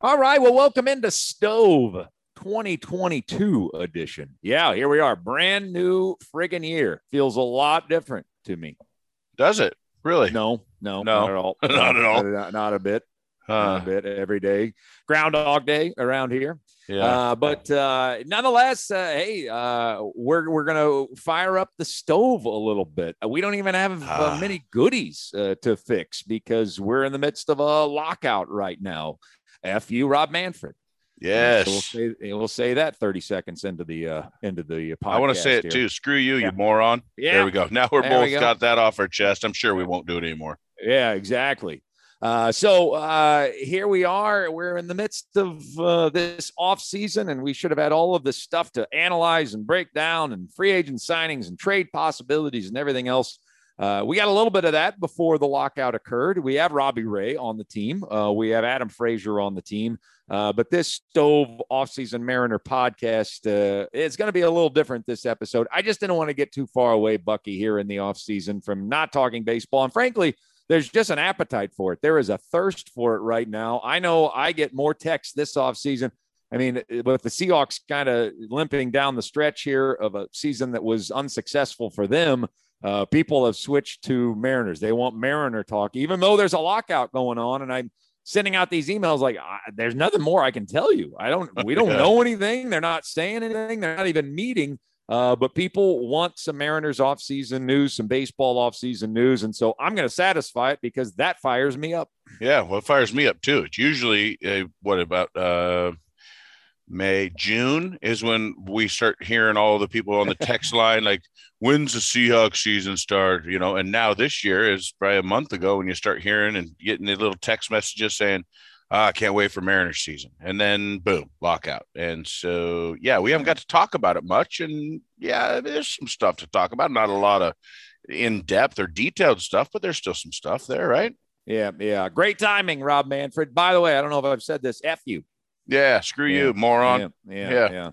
All right. Well, welcome into Stove 2022 edition. Yeah, here we are. Brand new friggin' year. Feels a lot different to me. Does it really? No, no, No. not at all. Not at all. Not, not a bit. Not Uh, a bit every day. Groundhog Day around here. yeah. Uh, but uh, nonetheless, uh, hey, uh, we're we're gonna fire up the stove a little bit. Uh, We don't even have uh, Ah. many goodies uh, to fix because we're in the midst of a lockout right now. F you, Rob Manfred. yes. So we'll say we'll say that 30 seconds into the uh, into the podcast. I want to say it here. too. Screw you, Yeah. you moron. Yeah. There we go. Now we're There we both go. got that off our chest. I'm sure we won't do it anymore. Yeah, exactly. Uh, so uh, here we are. We're in the midst of uh, this off season, and we should have had all of this stuff to analyze and break down, and free agent signings and trade possibilities and everything else. Uh, we got a little bit of that before the lockout occurred. We have Robbie Ray on the team. Uh, we have Adam Frazier on the team. Uh, but this Stove Offseason Mariner podcast uh, is going to be a little different this episode. I just didn't want to get too far away, Bucky, here in the offseason from not talking baseball. And frankly, there's just an appetite for it. There is a thirst for it right now. I know I get more texts this offseason. I mean, with the Seahawks kind of limping down the stretch here of a season that was unsuccessful for them, uh, people have switched to Mariners. They want Mariner talk, even though there's a lockout going on. And I'm sending out these emails like, I, there's nothing more I can tell you. I don't, we don't know anything. They're not saying anything. They're not even meeting. Uh, but people want some Mariners offseason news, some baseball offseason news. And so I'm going to satisfy it because that fires me up. Yeah. Well, it fires me up too. It's usually uh, what about uh, May, June is when we start hearing all the people on the text line like, when's the Seahawks season start? You know, and now this year is probably a month ago when you start hearing and getting the little text messages saying, ah, I can't wait for Mariners season. And then boom, lockout. And so, yeah, we haven't got to talk about it much. And yeah, there's some stuff to talk about. Not a lot of in depth or detailed stuff, but there's still some stuff there, right? Yeah. Yeah. Great timing, Rob Manfred. By the way, I don't know if I've said this. F you. Yeah, screw Yeah. you, moron. Yeah, yeah, Yeah. yeah.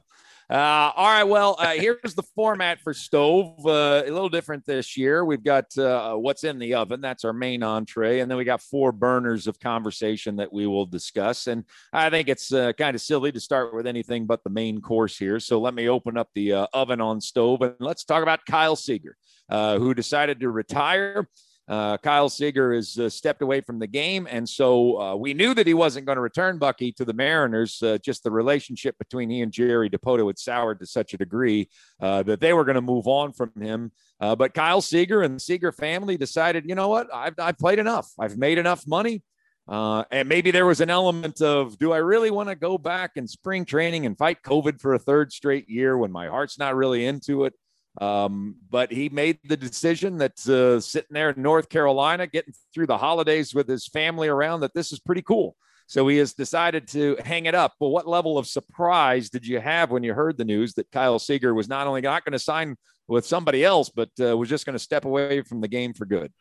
Uh, all right. Well, uh, here's the format for Stove. Uh, a little different this year. We've got uh, what's in the oven. That's our main entree, and then we got four burners of conversation that we will discuss. And I think it's uh, kind of silly to start with anything but the main course here. So let me open up the uh, oven on Stove, and let's talk about Kyle Seager, uh, who decided to retire. Uh, Kyle Seager has uh, stepped away from the game, and so uh, we knew that he wasn't going to return Bucky to the Mariners. Uh, just the relationship between he and Jerry Dipoto had soured to such a degree uh, that they were going to move on from him. Uh, but Kyle Seager and the Seager family decided, you know what, I've, I've played enough. I've made enough money. And maybe there was an element of, do I really want to go back in spring training and fight COVID for a third straight year when my heart's not really into it? Um, but he made the decision that uh, sitting there in North Carolina, getting through the holidays with his family around, that this is pretty cool. So he has decided to hang it up. Well, what level of surprise did you have when you heard the news that Kyle Seager was not only not going to sign with somebody else, but uh, was just going to step away from the game for good?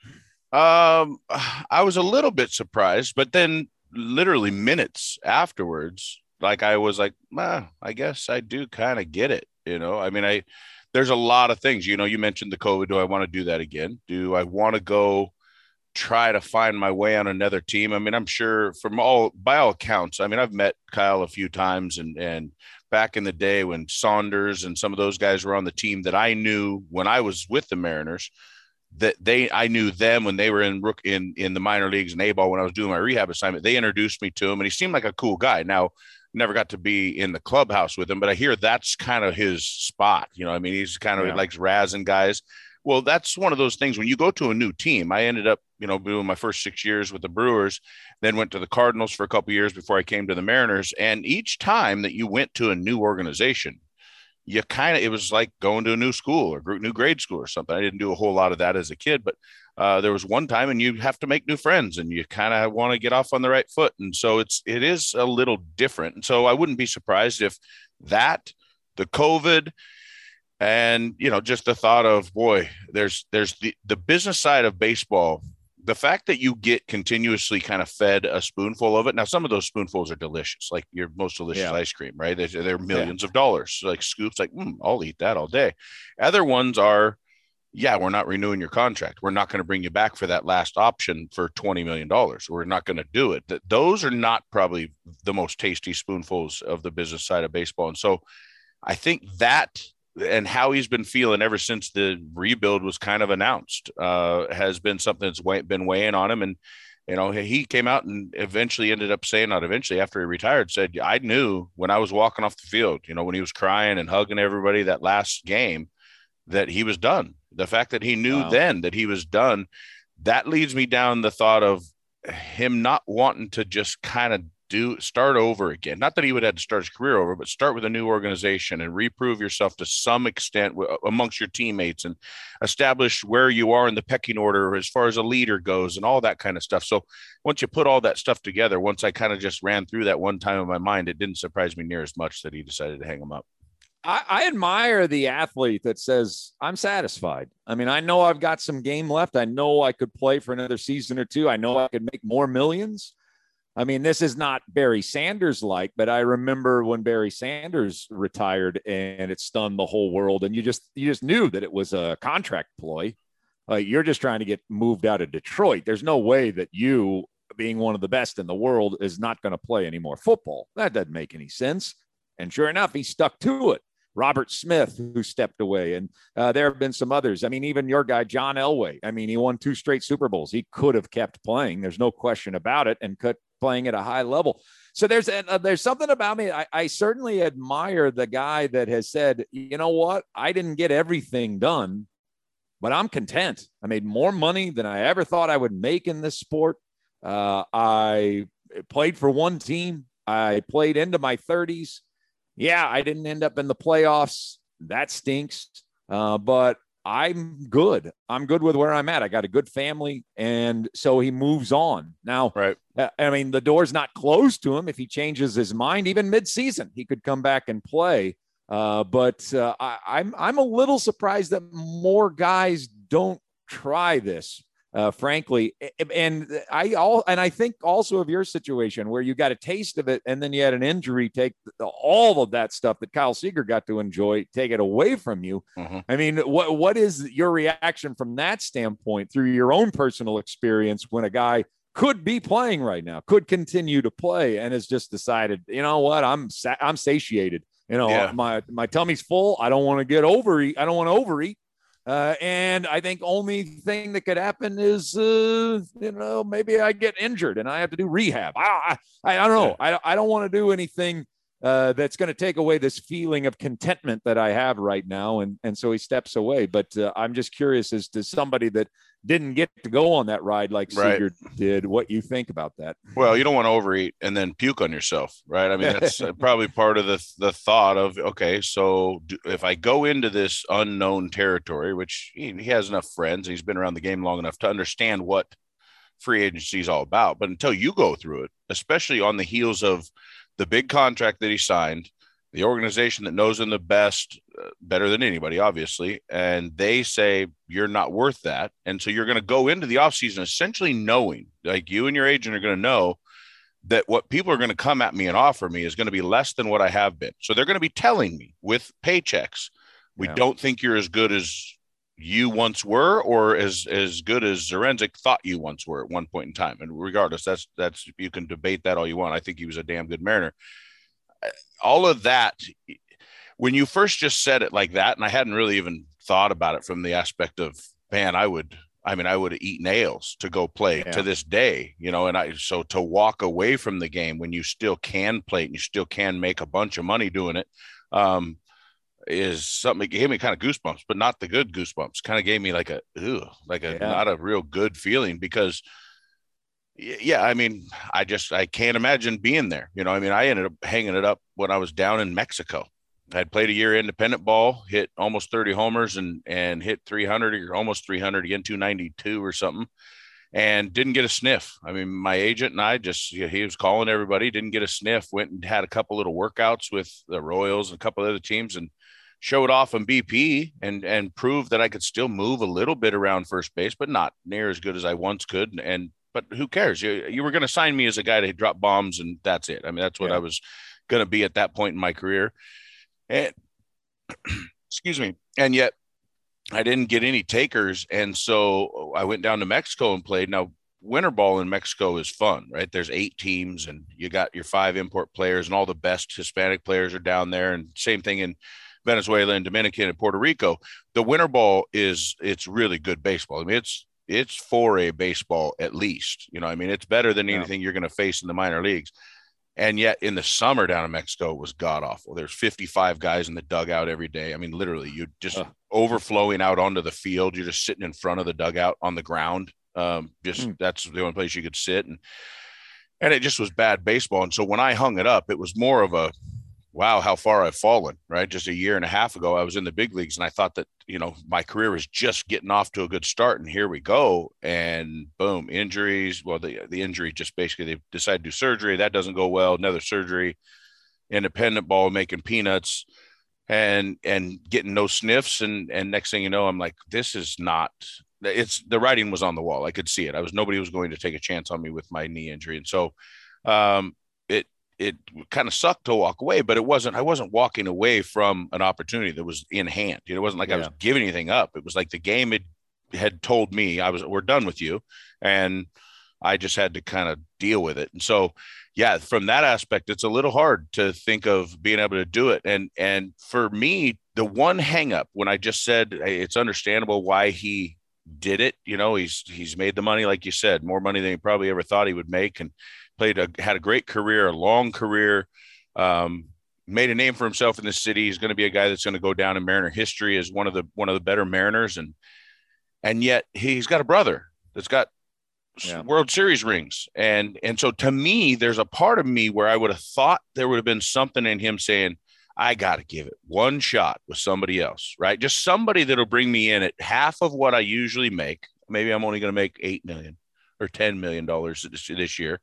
Um, I was a little bit surprised, but then literally minutes afterwards, like I was like, ah, I guess I do kind of get it. You know, I mean, I there's a lot of things. You know, you mentioned the COVID. Do I want to do that again? Do I want to go try to find my way on another team? I mean, I'm sure from all by all accounts. I mean, I've met Kyle a few times, and and back in the day when Saunders and some of those guys were on the team that I knew when I was with the Mariners that they I knew them when they were in rook in in the minor leagues and A ball when I was doing my rehab assignment. They introduced me to him, and he seemed like a cool guy. Now, never got to be in the clubhouse with him, but I hear that's kind of his spot. You know, I mean, he's kind of Yeah. likes razzing guys. Well, that's one of those things when you go to a new team. I ended up, you know, doing my first six years with the Brewers, then went to the Cardinals for a couple years before I came to the Mariners. And each time that you went to a new organization, you kind of it was like going to a new school or new grade school or something. I didn't do a whole lot of that as a kid, but uh, there was one time and you have to make new friends and you kind of want to get off on the right foot, and so it's it is a little different. And so I wouldn't be surprised if that the COVID and you know just the thought of boy there's there's the the business side of baseball the fact that you get continuously kind of fed a spoonful of it now some of those spoonfuls are delicious like your most delicious yeah. ice cream right they're, they're millions yeah. of dollars like scoops like mm, i'll eat that all day other ones are yeah we're not renewing your contract we're not going to bring you back for that last option for 20 million dollars we're not going to do it those are not probably the most tasty spoonfuls of the business side of baseball and so i think that and how he's been feeling ever since the rebuild was kind of announced uh, has been something that's been weighing on him. And, you know, he came out and eventually ended up saying, not eventually after he retired, said, I knew when I was walking off the field, you know, when he was crying and hugging everybody that last game, that he was done. The fact that he knew wow. then that he was done, that leads me down the thought of him not wanting to just kind of do start over again. Not that he would have to start his career over, but start with a new organization and reprove yourself to some extent uh, amongst your teammates and establish where you are in the pecking order as far as a leader goes and all that kind of stuff. So once you put all that stuff together, once I kind of just ran through that one time in my mind, it didn't surprise me near as much that he decided to hang him up. I, I, admire the athlete that says, I'm satisfied. I mean, I know I've got some game left. I know I could play for another season or two. I know I could make more millions. I mean, this is not Barry Sanders like, but I remember when Barry Sanders retired and it stunned the whole world. And you just you just knew that it was a contract ploy. You're just trying to get moved out of Detroit. There's no way that you, being one of the best in the world, is not going to play any more football. That doesn't make any sense. And sure enough, he stuck to it. Robert Smith, who stepped away, and uh, there have been some others. I mean, even your guy John Elway. I mean, he won two straight Super Bowls. He could have kept playing. There's no question about it, and could playing at a high level. So there's uh, there's something about me. I, I certainly admire the guy that has said, you know what, I didn't get everything done, but I'm content. I made more money than I ever thought I would make in this sport. Uh, I played for one team. I played into my 30s. Yeah, I didn't end up in the playoffs. That stinks. Uh, but I'm good. I'm good with where I'm at. I got a good family. And so he moves on. Now, right. Uh, I mean, the door's not closed to him. If he changes his mind, even midseason, he could come back and play. Uh, but uh, I, I'm I'm a little surprised that more guys don't try this uh, frankly. And I all and I think also of your situation where you got a taste of it and then you had an injury take all of that stuff that Kyle Seager got to enjoy, take it away from you. Mm-hmm. I mean, what what is your reaction from that standpoint through your own personal experience when a guy could be playing right now, could continue to play, and has just decided, you know what, I'm sa- I'm satiated. You know, yeah. my my tummy's full. I don't want to get overeat. I don't want to overeat. Uh, and I think only thing that could happen is, uh, you know, maybe I get injured and I have to do rehab. I, I, I don't know. I, I don't want to do anything uh, that's going to take away this feeling of contentment that I have right now. And, and so he steps away. But uh, I'm just curious as to somebody that didn't get to go on that ride like right. Seager did, what you think about that. Well, you don't want to overeat and then puke on yourself, right? I mean, that's uh, probably part of the, the thought of, okay, so do, if I go into this unknown territory, which he, he has enough friends, he's been around the game long enough to understand what free agency is all about. But until you go through it, especially on the heels of the big contract that he signed, the organization that knows him the best, uh, better than anybody, obviously, and they say you're not worth that. And so you're going to go into the offseason essentially knowing, like you and your agent are going to know that what people are going to come at me and offer me is going to be less than what I have been. So they're going to be telling me with paychecks, we yeah. don't think you're as good as you once were or as as good as Zduriencik thought you once were at one point in time. And regardless, that's that's you can debate that all you want. I think he was a damn good Mariner. All of that, when you first just said it like that, and I hadn't really even thought about it from the aspect of man, I would I mean, I would eat nails to go play yeah. to this day, you know, and I so to walk away from the game when you still can play and you still can make a bunch of money doing it. Um, is something that gave me kind of goosebumps, but not the good goosebumps. Kind of gave me like a ew, like a yeah. not a real good feeling because yeah, I mean, I just I can't imagine being there. You know, I mean, I ended up hanging it up when I was down in Mexico. I'd played a year independent ball, hit almost 30 homers and and hit 300 or almost 300 again, 292 or something, and didn't get a sniff. I mean, my agent and I just he was calling everybody, didn't get a sniff. Went and had a couple little workouts with the Royals and a couple other teams, and showed off on BP and and proved that I could still move a little bit around first base, but not near as good as I once could. And, and but who cares? You you were going to sign me as a guy to drop bombs, and that's it. I mean, that's what yeah. I was going to be at that point in my career. And excuse me. And yet I didn't get any takers. And so I went down to Mexico and played. Now, winter ball in Mexico is fun, right? There's eight teams and you got your five import players and all the best Hispanic players are down there. And same thing in Venezuela and Dominican and Puerto Rico. The winter ball is it's really good baseball. I mean, it's it's for a baseball at least. You know, I mean, it's better than anything yeah. you're going to face in the minor leagues. And yet in the summer down in Mexico it was god awful. There's 55 guys in the dugout every day. I mean, literally, you just uh. overflowing out onto the field. You're just sitting in front of the dugout on the ground. Um, just mm. that's the only place you could sit. And and it just was bad baseball. And so when I hung it up, it was more of a wow, how far I've fallen, right? Just a year and a half ago, I was in the big leagues and I thought that, you know, my career was just getting off to a good start. And here we go. And boom, injuries. Well, the, the injury just basically they decided to do surgery. That doesn't go well. Another surgery, independent ball making peanuts and and getting no sniffs. And and next thing you know, I'm like, this is not it's the writing was on the wall. I could see it. I was nobody was going to take a chance on me with my knee injury. And so um it kind of sucked to walk away, but it wasn't, I wasn't walking away from an opportunity that was in hand. It wasn't like yeah. I was giving anything up. It was like the game had, had told me I was, we're done with you. And I just had to kind of deal with it. And so, yeah, from that aspect, it's a little hard to think of being able to do it. And, and for me, the one hangup when I just said it's understandable why he did it, you know, he's, he's made the money, like you said, more money than he probably ever thought he would make. And, played a had a great career, a long career. Um, made a name for himself in the city. He's going to be a guy that's going to go down in Mariner history as one of the one of the better Mariners, and and yet he's got a brother that's got yeah. World Series rings, and and so to me, there's a part of me where I would have thought there would have been something in him saying, "I got to give it one shot with somebody else, right? Just somebody that'll bring me in at half of what I usually make. Maybe I'm only going to make eight million or ten million dollars this, this year."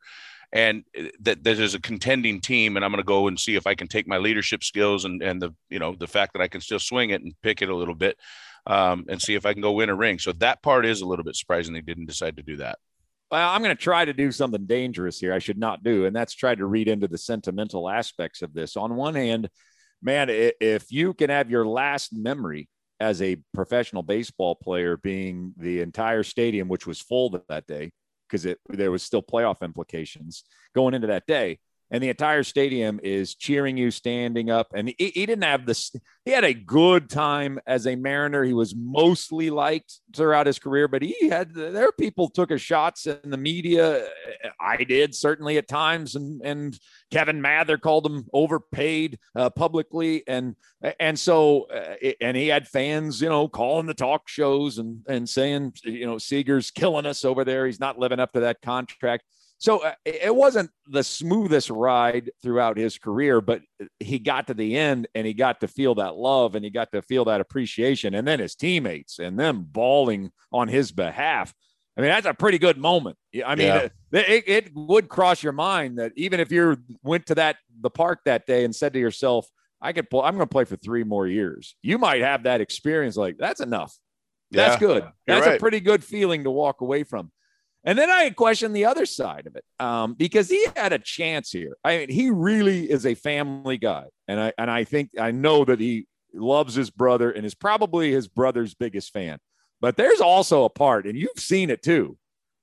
And that, that there's a contending team and i'm going to go and see if i can take my leadership skills and, and the you know the fact that i can still swing it and pick it a little bit um, and see if i can go win a ring so that part is a little bit surprising they didn't decide to do that well, I'm going to try to do something dangerous here. I should not do, and that's try to read into the sentimental aspects of this. On one hand, man, if you can have your last memory as a professional baseball player being the entire stadium, which was full that day, because it there was still playoff implications. Going into that day and the entire stadium is cheering you standing up. And he, he, didn't have this he had a good time as a mariner. He was mostly liked throughout his career but he had there are people took his shots in the media. I did certainly at times. And and kevin mather called him overpaid uh, publicly. And and so uh, and he had fans you know calling the talk shows and and saying you know seager's killing us over there. He's not living up to that contract so uh, it wasn't the smoothest ride throughout his career, but he got to the end and he got to feel that love and he got to feel that appreciation. And then his teammates and them bawling on his behalf. I mean, that's a pretty good moment. I mean, yeah. it, it, would cross your mind that even if you went to that the park that day and said to yourself, "I could play. I'm going to play for three more years," you might have that experience. Like that's enough. That's yeah, good. That's right. a pretty good feeling to walk away from. And then I question the other side of it um, because he had a chance here. I mean, he really is a family guy, and I and I think I know that he loves his brother and is probably his brother's biggest fan. But there's also a part, and you've seen it too,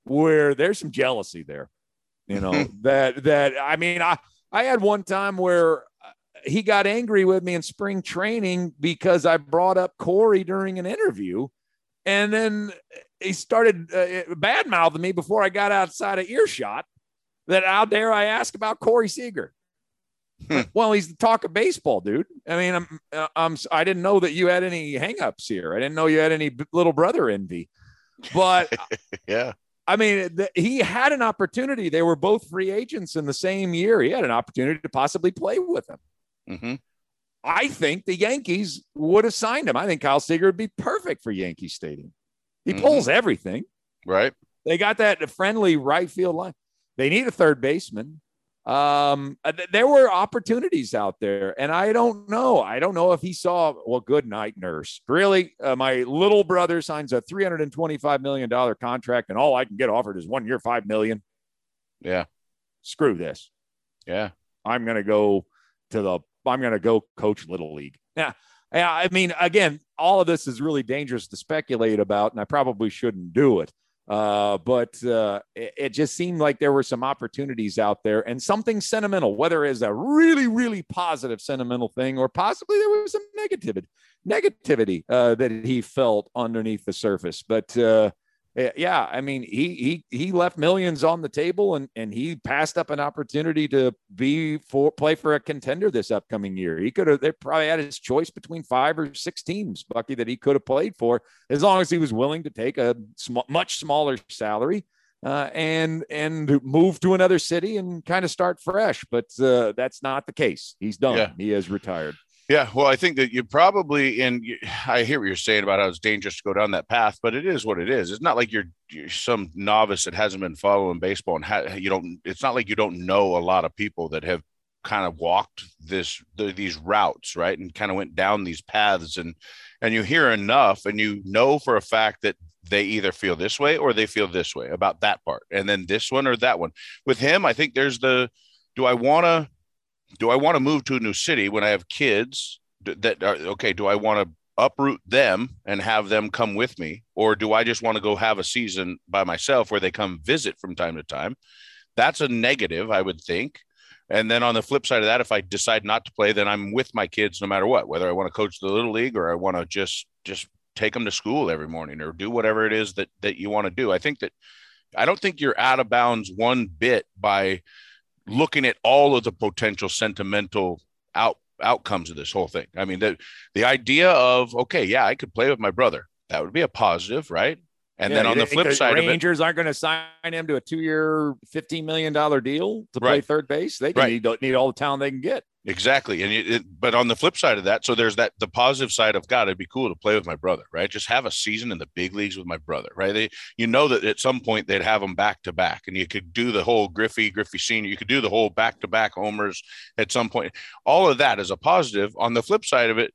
where there's some jealousy there. You know that that I mean, I I had one time where uh, he got angry with me in spring training because I brought up Corey during an interview and then he started uh, bad mouthing me before I got outside of earshot. That how dare I ask about Corey Seager? Hmm. Well, he's the talk of baseball, dude. I mean, I'm, uh, I'm, I didn't know that you had any hangups here. I didn't know you had any little brother envy, but yeah, I mean, the, he had an opportunity. They were both free agents in the same year. He had an opportunity to possibly play with him. Mm-hmm. I think the Yankees would have signed him. I think Kyle Seager would be perfect for Yankee Stadium. He Mhm. pulls everything. Right. They got that friendly right field line. They need a third baseman. Um, uh, th- there were opportunities out there, and I don't know. I don't know if he saw. Well, good night, nurse. Really, uh, my little brother signs a three hundred and twenty-five million dollar contract, and all I can get offered is one year, five million. Yeah. Screw this. Yeah. I'm to go to the. I'm to go coach little league. Yeah. Yeah, I mean, again, all of this is really dangerous to speculate about, and I probably shouldn't do it. Uh, but uh, it, it just seemed like there were some opportunities out there and something sentimental, whether it's a really, really positive sentimental thing or possibly there was some negativity, negativity uh, that he felt underneath the surface. But uh, yeah, I mean, he he he left millions on the table and and he passed up an opportunity to be for play for a contender this upcoming year. He could have they probably had his choice between five or six teams, Bucky, that he could have played for as long as he was willing to take a sm- much smaller salary uh, and and move to another city and kind of start fresh. But uh, that's not the case. He's done. Yeah. He has retired. Yeah, well, I think that you probably, and I hear what you're saying about how it's dangerous to go down that path, but it is what it is. It's not like you're, you're some novice that hasn't been following baseball, and ha, you don't. It's not like you don't know a lot of people that have kind of walked this the, these routes, right, and kind of went down these paths, and and you hear enough, and you know for a fact that they either feel this way or they feel this way about that part, and then this one or that one. With him, I think there's the, do I want to do I want to move to a new city when I have kids that are okay? Do I want to uproot them and have them come with me, or do I just want to go have a season by myself where they come visit from time to time? That's a negative, I would think. And then on the flip side of that, if I decide not to play, then I'm with my kids no matter what, whether I want to coach the little league or I want to just just take them to school every morning or do whatever it is that that you want to do. I think that I don't think you're out of bounds one bit by looking at all of the potential sentimental out outcomes of this whole thing. I mean, the the idea of okay, yeah, I could play with my brother. That would be a positive, right? And Yeah, then on the flip side of it, Rangers aren't going to sign him to a two-year, fifteen million dollar deal to play Right. third base. They Right. need, need all the talent they can get. exactly. And it, it, but on the flip side of that, so there's that the positive side of God. It'd be cool to play with my brother, right? Just have a season in the big leagues with my brother, right? They, you know that at some point they'd have them back to back, and you could do the whole Griffey, Griffey Senior. You could do the whole back to back homers at some point. All of that is a positive. On the flip side of it,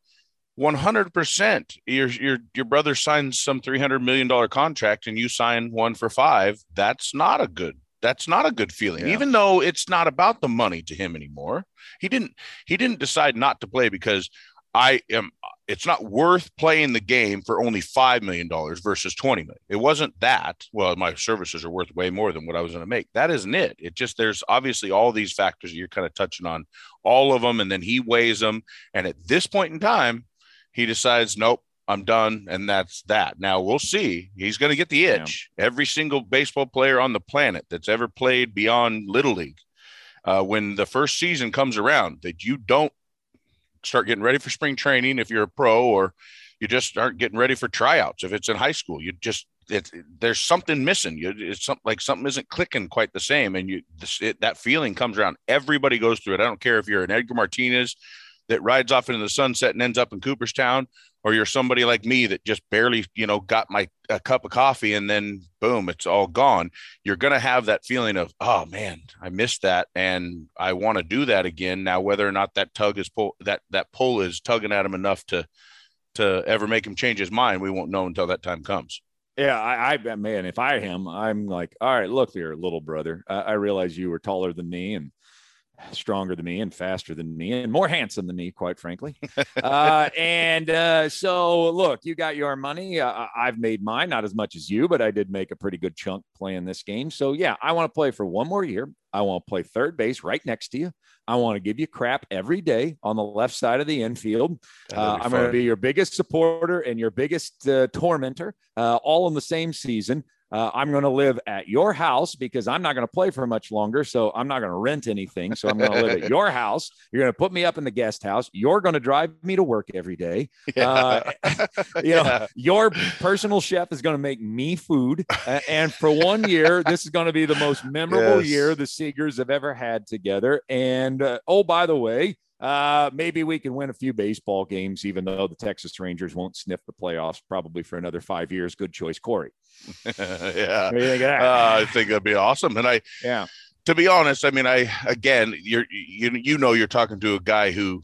100% your your your brother signs some 300 million dollar contract and you sign one for 5 that's not a good that's not a good feeling. Yeah. even though it's not about the money to him anymore he didn't he didn't decide not to play because i am it's not worth playing the game for only 5 million dollars versus 20 million. It wasn't that. Well my services are worth way more than what i was going to make. That isn't it. It just there's obviously all these factors you're kind of touching on all of them and then he weighs them and at this point in time he decides, nope, I'm done. And that's that. Now we'll see. He's going to get the Yeah. itch. Every single baseball player on the planet that's ever played beyond Little League, uh, when the first season comes around, that you don't start getting ready for spring training if you're a pro, or you just aren't getting ready for tryouts if it's in high school. You just, it, there's something missing. You, it's something like something isn't clicking quite the same. And you, this, it, that feeling comes around. Everybody goes through it. I don't care if you're an Edgar Martinez that rides off into the sunset and ends up in Cooperstown, or you're somebody like me that just barely, you know, got my a cup of coffee and then boom, it's all gone. You're gonna have that feeling of, oh man, I missed that, and I want to do that again. Now, whether or not that tug is pull that that pull is tugging at him enough to to ever make him change his mind, we won't know until that time comes. Yeah, I, I man, if I am, I'm like, all right, look here, little brother. I, I realize you were taller than me and stronger than me and faster than me and more handsome than me, quite frankly. uh, and uh, so, look, you got your money. Uh, I've made mine, not as much as you, but I did make a pretty good chunk playing this game. So, yeah, I want to play for one more year. I want to play third base right next to you. I want to give you crap every day on the left side of the infield. Uh, I'm going to be your biggest supporter and your biggest uh, tormentor, uh, all in the same season. Uh, I'm going to live at your house because I'm not going to play for much longer. So I'm not going to rent anything. So I'm going to live at your house. You're going to put me up in the guest house. You're going to drive me to work every day. Uh, you know, your personal chef is going to make me food. Uh, and for one year, this is going to be the most memorable Yes. year the Seagers have ever had together. And uh, oh, by the way, uh, maybe we can win a few baseball games, even though the Texas Rangers won't sniff the playoffs probably for another five years. Good choice, Corey. yeah, think uh, I think that'd be awesome. And I, yeah, to be honest, I mean, I again, you're you you know you're talking to a guy who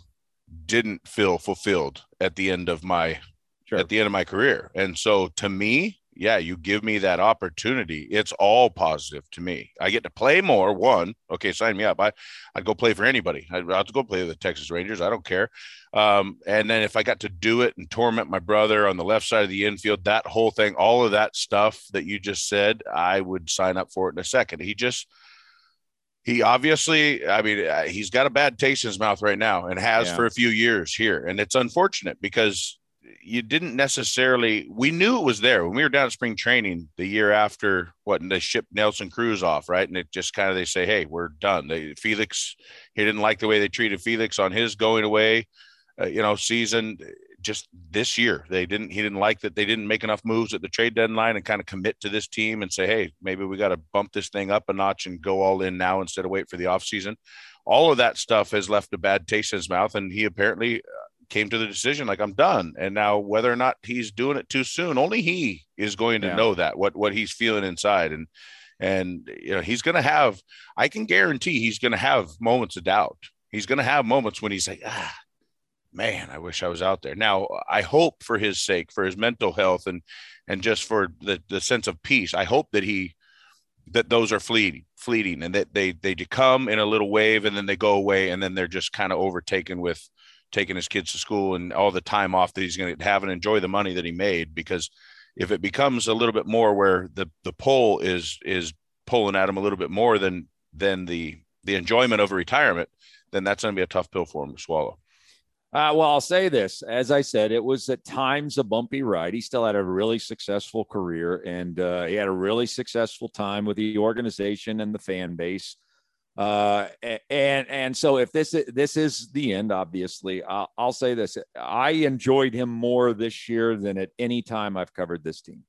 didn't feel fulfilled at the end of my sure. at the end of my career, and so to me, yeah, you give me that opportunity. It's all positive to me. I get to play more. One, okay, sign me up. I, I'd go play for anybody. I'd, I'd go play with the Texas Rangers. I don't care. Um, and then if I got to do it and torment my brother on the left side of the infield, that whole thing, all of that stuff that you just said, I would sign up for it in a second. He just, he obviously, I mean, uh, he's got a bad taste in his mouth right now and has yeah. for a few years here. And it's unfortunate because you didn't necessarily we knew it was there when we were down at spring training the year after what and they shipped Nelson Cruz off, right? And it just kind of they say, Hey, we're done. They Felix, he didn't like the way they treated Felix on his going away, uh, you know, season just this year. They didn't he didn't like that they didn't make enough moves at the trade deadline and kind of commit to this team and say, Hey, maybe we got to bump this thing up a notch and go all in now instead of wait for the offseason. All of that stuff has left a bad taste in his mouth. And he apparently came to the decision like I'm done. And now whether or not he's doing it too soon, only he is going to yeah. know that what what he's feeling inside. And and you know he's going to have. I can guarantee he's going to have moments of doubt. He's going to have moments when he's like, ah, man, I wish I was out there. Now I hope for his sake, for his mental health, and and just for the the sense of peace. I hope that he that those are fleeting fleeting and that they they come in a little wave and then they go away and then they're just kind of overtaken with taking his kids to school and all the time off that he's going to have and enjoy the money that he made because if it becomes a little bit more where the the pull is is pulling at him a little bit more than than the the enjoyment of retirement then that's going to be a tough pill for him to swallow uh, well, I'll say this. As I said, it was at times a bumpy ride. He still had a really successful career and uh, he had a really successful time with the organization and the fan base. Uh, and and so if this this is the end, obviously, I'll, I'll say this: I enjoyed him more this year than at any time I've covered this team.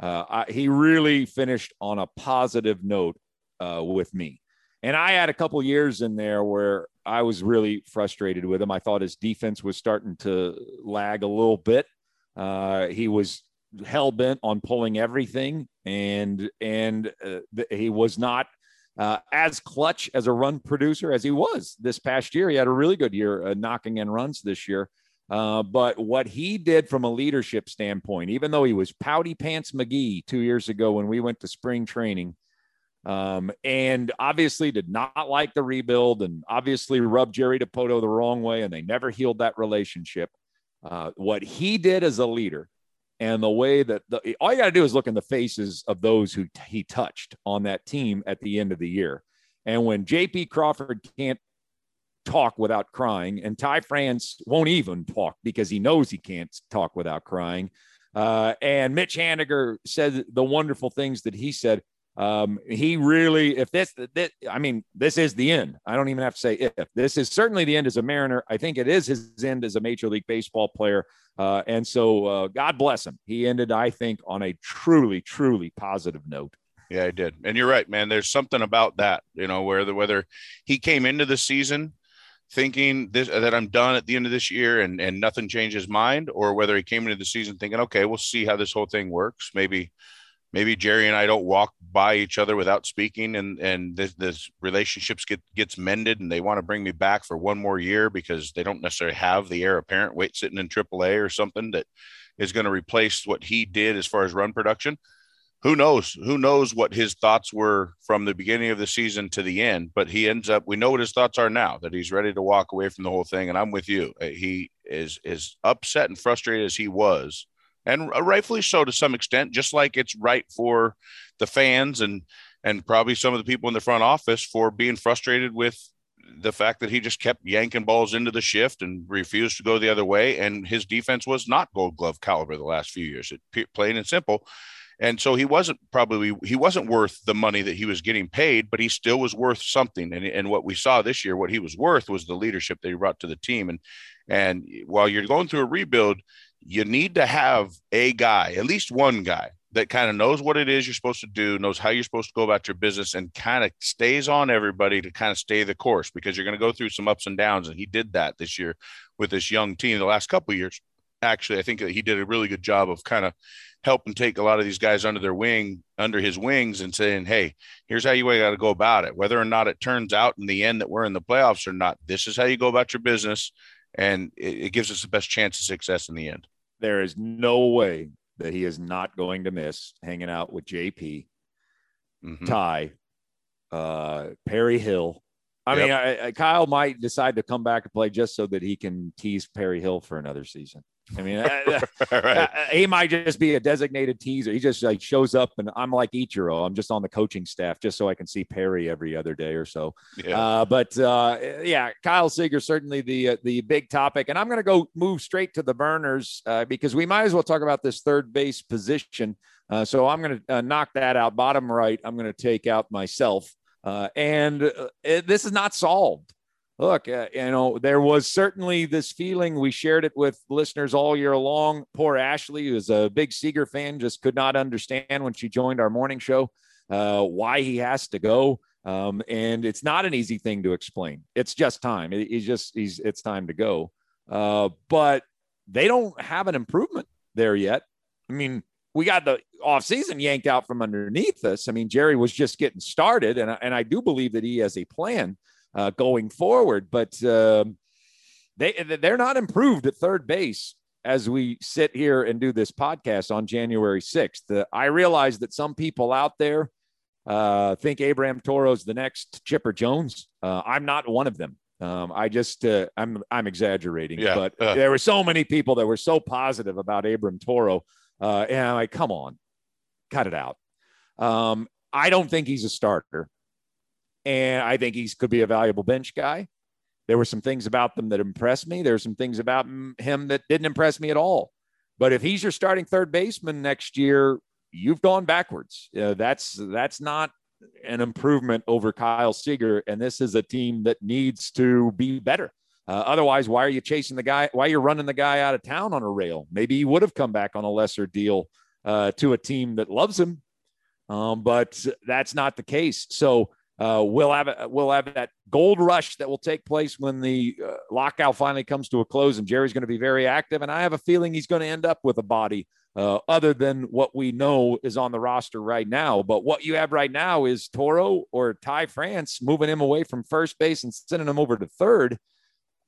Uh, I, he really finished on a positive note uh, with me, and I had a couple years in there where I was really frustrated with him. I thought his defense was starting to lag a little bit. Uh, he was hell bent on pulling everything, and and uh, he was not uh, as clutch as a run producer as he was this past year. He had a really good year uh, knocking in runs this year. Uh, but what he did from a leadership standpoint, even though he was pouty pants McGee two years ago when we went to spring training, um, and obviously did not like the rebuild and obviously rubbed Jerry Dipoto the wrong way, and they never healed that relationship. Uh, what he did as a leader and the way that the, all you got to do is look in the faces of those who t- he touched on that team at the end of the year. And when JP Crawford can't talk without crying, and Ty France won't even talk because he knows he can't talk without crying. Uh, and Mitch Haniger said the wonderful things that he said. Um, he really, if this, this, I mean, this is the end. I don't even have to say if. This is certainly the end as a Mariner. I think it is his end as a Major League Baseball player. Uh, and so, uh, God bless him. He ended, I think, on a truly, truly positive note. Yeah, I did. And you're right, man. There's something about that, you know, where the whether he came into the season thinking this that I'm done at the end of this year and and nothing changed his mind, or whether he came into the season thinking, okay, we'll see how this whole thing works. Maybe maybe Jerry and I don't walk by each other without speaking, and and this, this relationships get gets mended, and they want to bring me back for one more year because they don't necessarily have the heir apparent wait sitting in AAA or something that is going to replace what he did as far as run production. Who knows? Who knows what his thoughts were from the beginning of the season to the end? But he ends up. We know what his thoughts are now. That he's ready to walk away from the whole thing. And I'm with you. He is as upset and frustrated as he was and rightfully so to some extent, just like it's right for the fans and and probably some of the people in the front office for being frustrated with the fact that he just kept yanking balls into the shift and refused to go the other way. And his defense was not gold glove caliber the last few years, it, plain and simple. And so he wasn't probably he wasn't worth the money that he was getting paid, but he still was worth something. And, and what we saw this year, what he was worth was the leadership that he brought to the team. And and while you're going through a rebuild, you need to have a guy, at least one guy, that kind of knows what it is you're supposed to do, knows how you're supposed to go about your business, and kind of stays on everybody to kind of stay the course because you're going to go through some ups and downs. And he did that this year with this young team the last couple years. Actually, I think that he did a really good job of kind of helping take a lot of these guys under their wing, under his wings, and saying, "Hey, here's how you got to go about it. Whether or not it turns out in the end that we're in the playoffs or not, this is how you go about your business, and it, it gives us the best chance of success in the end." There is no way that he is not going to miss hanging out with JP, mm-hmm. Ty, uh, Perry Hill. I yep. mean, I, I, Kyle might decide to come back and play just so that he can tease Perry Hill for another season. I mean, uh, right. Uh, he might just be a designated teaser. He just like shows up, and I'm like Ichiro. I'm just on the coaching staff just so I can see Perry every other day or so. Yeah. Uh, but uh, yeah, Kyle Seager certainly the uh, the big topic, and I'm going to go move straight to the burners uh, because we might as well talk about this third base position. so I'm going to knock that out. Bottom right, I'm going to take out myself, and it, this is not solved look, uh, you know, there was certainly this feeling. We shared it with listeners all year long. Poor Ashley, who is a big Seager fan, just could not understand when she joined our morning show uh, why he has to go. Um, and it's not an easy thing to explain. It's just time. It, he's just he's it's time to go. Uh, but they don't have an improvement there yet. I mean, we got the offseason yanked out from underneath us. I mean, Jerry was just getting started, and, and I do believe that he has a plan uh, going forward. But um, they they're not improved at third base as we sit here and do this podcast on January 6th. Uh, I realize that some people out there uh, think Abraham Toro's the next Chipper Jones. Uh, I'm not one of them. Um, I just uh, I'm I'm exaggerating, yeah, but uh. there were so many people that were so positive about Abraham Toro, uh, and I'm like, come on, cut it out. Um, I don't think he's a starter and I think he could be a valuable bench guy. There were some things about them that impressed me. There were some things about him that didn't impress me at all. But if he's your starting third baseman next year, you've gone backwards. Uh, that's that's not an improvement over Kyle Seager, and this is a team that needs to be better. Uh, otherwise, why are you chasing the guy? Why you're you running the guy out of town on a rail? Maybe he would have come back on a lesser deal uh, to a team that loves him, um, but that's not the case. So uh, we'll have we'll have that gold rush that will take place when the uh, lockout finally comes to a close, and Jerry's going to be very active. And I have a feeling he's going to end up with a body uh, other than what we know is on the roster right now. But what you have right now is Toro or Ty France moving him away from first base and sending him over to third.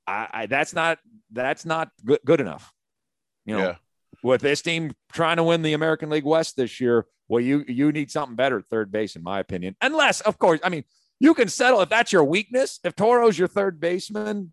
I, I that's not that's not good, good enough. You know, yeah. With this team trying to win the American League West this year, well, you you need something better at third base, in my opinion. Unless, of course, I mean, you can settle if that's your weakness. If Toro's your third baseman,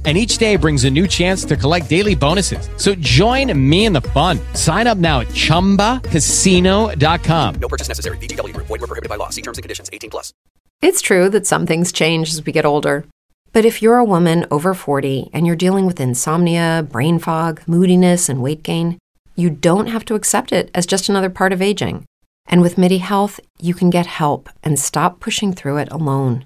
And each day brings a new chance to collect daily bonuses. So join me in the fun. Sign up now at chumbacasino.com. No purchase necessary. VGW. Void were prohibited by law. See terms and conditions. 18 plus. It's true that some things change as we get older. But if you're a woman over 40 and you're dealing with insomnia, brain fog, moodiness, and weight gain, you don't have to accept it as just another part of aging. And with MIDI Health, you can get help and stop pushing through it alone.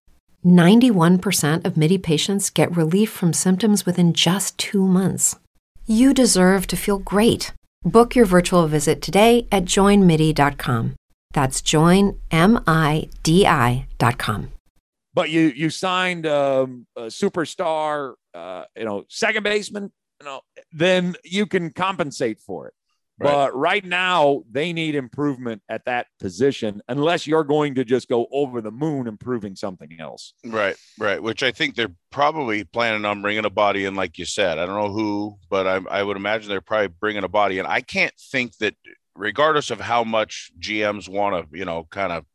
91% of MIDI patients get relief from symptoms within just two months. You deserve to feel great. Book your virtual visit today at joinmidi.com. That's joinmidi.com. But you you signed um, a superstar, uh, you know, second baseman, you know, then you can compensate for it. Right. But right now, they need improvement at that position, unless you're going to just go over the moon improving something else. Right, right. Which I think they're probably planning on bringing a body in, like you said. I don't know who, but I, I would imagine they're probably bringing a body in. I can't think that, regardless of how much GMs want to, you know, kind of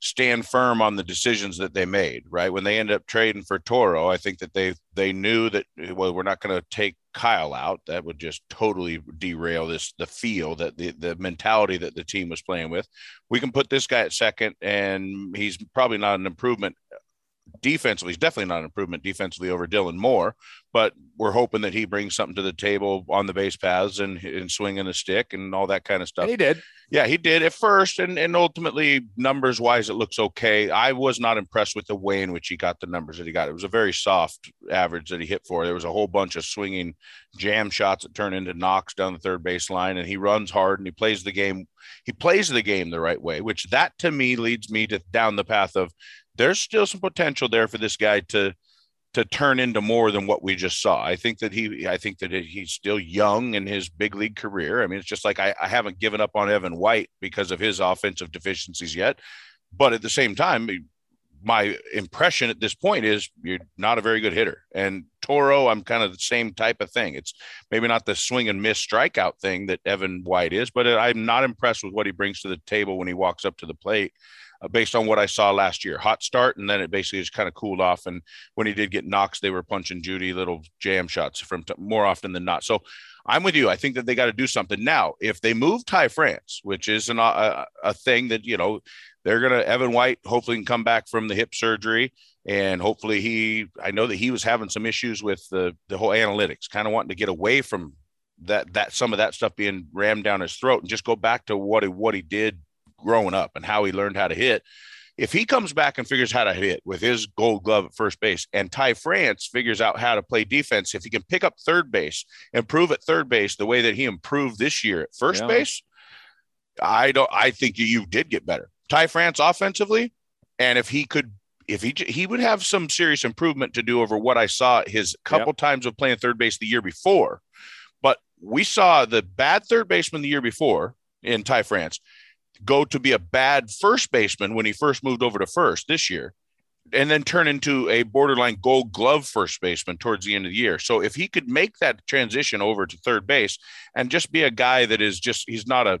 stand firm on the decisions that they made. Right when they ended up trading for Toro, I think that they they knew that well, we're not going to take Kyle out. That would just totally derail this the feel that the the mentality that the team was playing with. We can put this guy at second, and he's probably not an improvement defensively. He's definitely not an improvement defensively over Dylan Moore, but we're hoping that he brings something to the table on the base paths and, and swinging a stick and all that kind of stuff. And he did. Yeah, he did at first, and and ultimately numbers wise, it looks okay. I was not impressed with the way in which he got the numbers that he got. It was a very soft average that he hit for. There was a whole bunch of swinging jam shots that turn into knocks down the third base line, and he runs hard and he plays the game. He plays the game the right way, which that to me leads me to down the path of there's still some potential there for this guy to to turn into more than what we just saw. I think that he, I think that he's still young in his big league career. I mean, it's just like I, I haven't given up on Evan White because of his offensive deficiencies yet. But at the same time, my impression at this point is you're not a very good hitter. And Toro, I'm kind of the same type of thing. It's maybe not the swing and miss strikeout thing that Evan White is, but I'm not impressed with what he brings to the table when he walks up to the plate uh, based on what I saw last year. Hot start, and then it basically just kind of cooled off. And when he did get knocks, they were punching Judy little jam shots from t- more often than not. So I'm with you. I think that they got to do something now. If they move Ty France, which is an, uh, a, a thing that you know they're gonna Evan White hopefully can come back from the hip surgery. And hopefully he, I know that he was having some issues with the the whole analytics, kind of wanting to get away from that that some of that stuff being rammed down his throat and just go back to what he what he did growing up and how he learned how to hit. If he comes back and figures how to hit with his gold glove at first base and Ty France figures out how to play defense, if he can pick up third base, improve at third base the way that he improved this year at first Yeah. base, I don't, I think you, you did get better. Ty France offensively. And if he could, if he, he would have some serious improvement to do over what I saw his couple times of playing third base the year before. But we saw the bad third baseman the year before in Ty France go to be a bad first baseman when he first moved over to first this year and then turn into a borderline gold glove first baseman towards the end of the year. So if he could make that transition over to third base and just be a guy that is just he's not a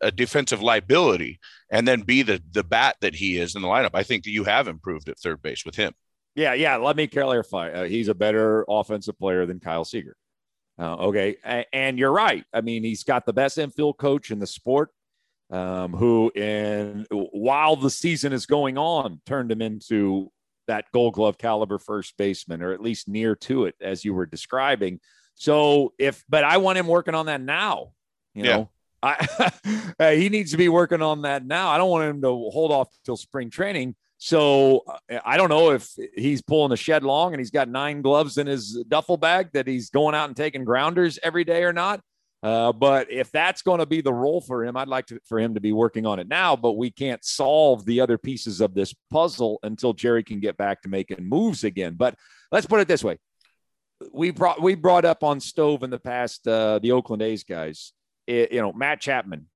a defensive liability and then be the the bat that he is in the lineup, I think you have improved at third base with him. Yeah, yeah. Let me clarify. Uh, he's a better offensive player than Kyle Seager. Uh, okay, A- and you're right. I mean, he's got the best infield coach in the sport, um, who, in while the season is going on, turned him into that Gold Glove caliber first baseman, or at least near to it, as you were describing. So, if but I want him working on that now. You Yeah. know, I he needs to be working on that now. I don't want him to hold off till spring training. So I don't know if he's pulling a Shed Long and he's got nine gloves in his duffel bag that he's going out and taking grounders every day or not. Uh, but if that's going to be the role for him, I'd like to, for him to be working on it now. But we can't solve the other pieces of this puzzle until Jerry can get back to making moves again. But let's put it this way: we brought we brought up on Stove in the past uh, the Oakland A's guys. It- you know, Matt Chapman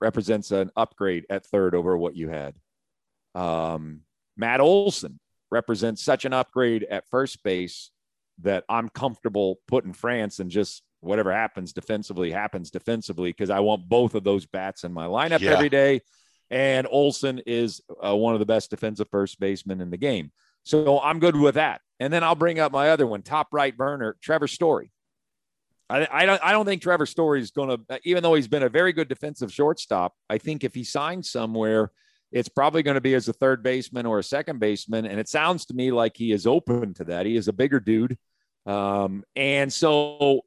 represents an upgrade at third over what you had. Um, Matt Olson represents such an upgrade at first base that I'm comfortable putting France and just whatever happens defensively happens defensively because I want both of those bats in my lineup Yeah. every day. And Olson is uh, one of the best defensive first basemen in the game. So I'm good with that. And then I'll bring up my other one, top right burner, Trevor Story. I, I don't I don't think Trevor Story is going to, even though he's been a very good defensive shortstop. I think if he signs somewhere, it's probably going to be as a third baseman or a second baseman. And it sounds to me like he is open to that. He is a bigger dude. Um, and so